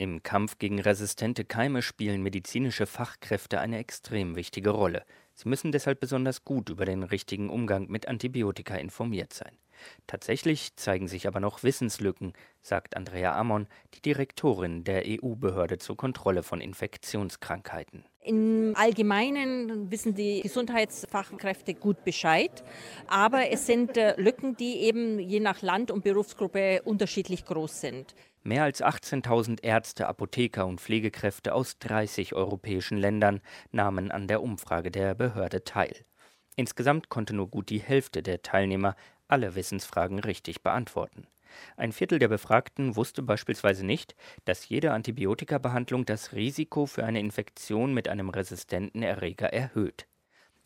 Im Kampf gegen resistente Keime spielen medizinische Fachkräfte eine extrem wichtige Rolle. Sie müssen deshalb besonders gut über den richtigen Umgang mit Antibiotika informiert sein. Tatsächlich zeigen sich aber noch Wissenslücken, sagt Andrea Ammon, die Direktorin der EU-Behörde zur Kontrolle von Infektionskrankheiten. Im Allgemeinen wissen die Gesundheitsfachkräfte gut Bescheid, aber es sind äh, Lücken, die eben je nach Land und Berufsgruppe unterschiedlich groß sind. Mehr als 18.000 Ärzte, Apotheker und Pflegekräfte aus 30 europäischen Ländern nahmen an der Umfrage der Behörde teil. Insgesamt konnte nur gut die Hälfte der Teilnehmer alle Wissensfragen richtig beantworten. Ein Viertel der Befragten wusste beispielsweise nicht, dass jede Antibiotikabehandlung das Risiko für eine Infektion mit einem resistenten Erreger erhöht.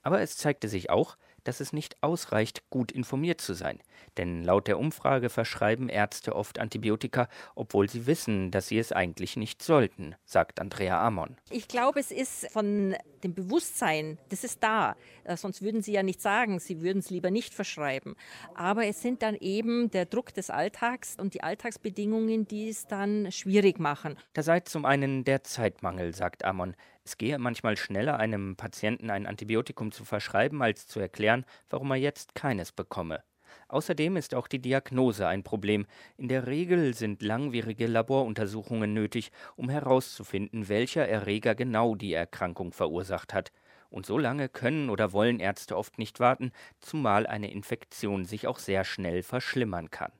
Aber es zeigte sich auch, dass es nicht ausreicht, gut informiert zu sein. Denn laut der Umfrage verschreiben Ärzte oft Antibiotika, obwohl sie wissen, dass sie es eigentlich nicht sollten, sagt Andrea Amon. Ich glaube, es ist von dem Bewusstsein, das ist da. Äh, sonst würden sie ja nicht sagen, sie würden es lieber nicht verschreiben. Aber es sind dann eben der Druck des Alltags und die Alltagsbedingungen, die es dann schwierig machen. Da sei zum einen der Zeitmangel, sagt Amon. Es gehe manchmal schneller, einem Patienten ein Antibiotikum zu verschreiben, als zu erklären, warum er jetzt keines bekomme. Außerdem ist auch die Diagnose ein Problem. In der Regel sind langwierige Laboruntersuchungen nötig, um herauszufinden, welcher Erreger genau die Erkrankung verursacht hat. Und so lange können oder wollen Ärzte oft nicht warten, zumal eine Infektion sich auch sehr schnell verschlimmern kann.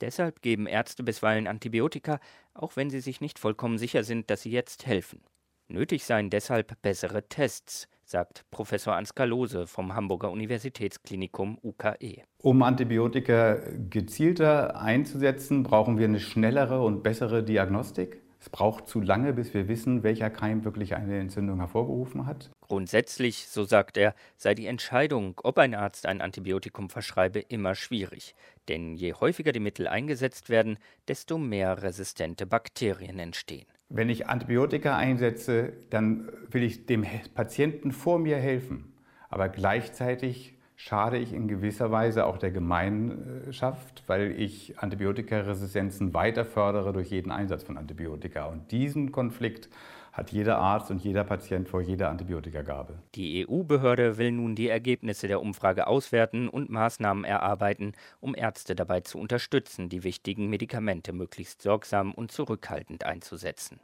Deshalb geben Ärzte bisweilen Antibiotika, auch wenn sie sich nicht vollkommen sicher sind, dass sie jetzt helfen. Nötig seien deshalb bessere Tests, sagt Professor Ansgar Lose vom Hamburger Universitätsklinikum UKE. Um Antibiotika gezielter einzusetzen, brauchen wir eine schnellere und bessere Diagnostik. Es braucht zu lange, bis wir wissen, welcher Keim wirklich eine Entzündung hervorgerufen hat. Grundsätzlich, so sagt er, sei die Entscheidung, ob ein Arzt ein Antibiotikum verschreibe, immer schwierig. Denn je häufiger die Mittel eingesetzt werden, desto mehr resistente Bakterien entstehen. Wenn ich Antibiotika einsetze, dann will ich dem Patienten vor mir helfen. Aber gleichzeitig schade ich in gewisser Weise auch der Gemeinschaft, weil ich Antibiotikaresistenzen weiter fördere durch jeden Einsatz von Antibiotika. Und diesen Konflikt hat jeder Arzt und jeder Patient vor jeder Antibiotikagabe. Die EU-Behörde will nun die Ergebnisse der Umfrage auswerten und Maßnahmen erarbeiten, um Ärzte dabei zu unterstützen, die wichtigen Medikamente möglichst sorgsam und zurückhaltend einzusetzen.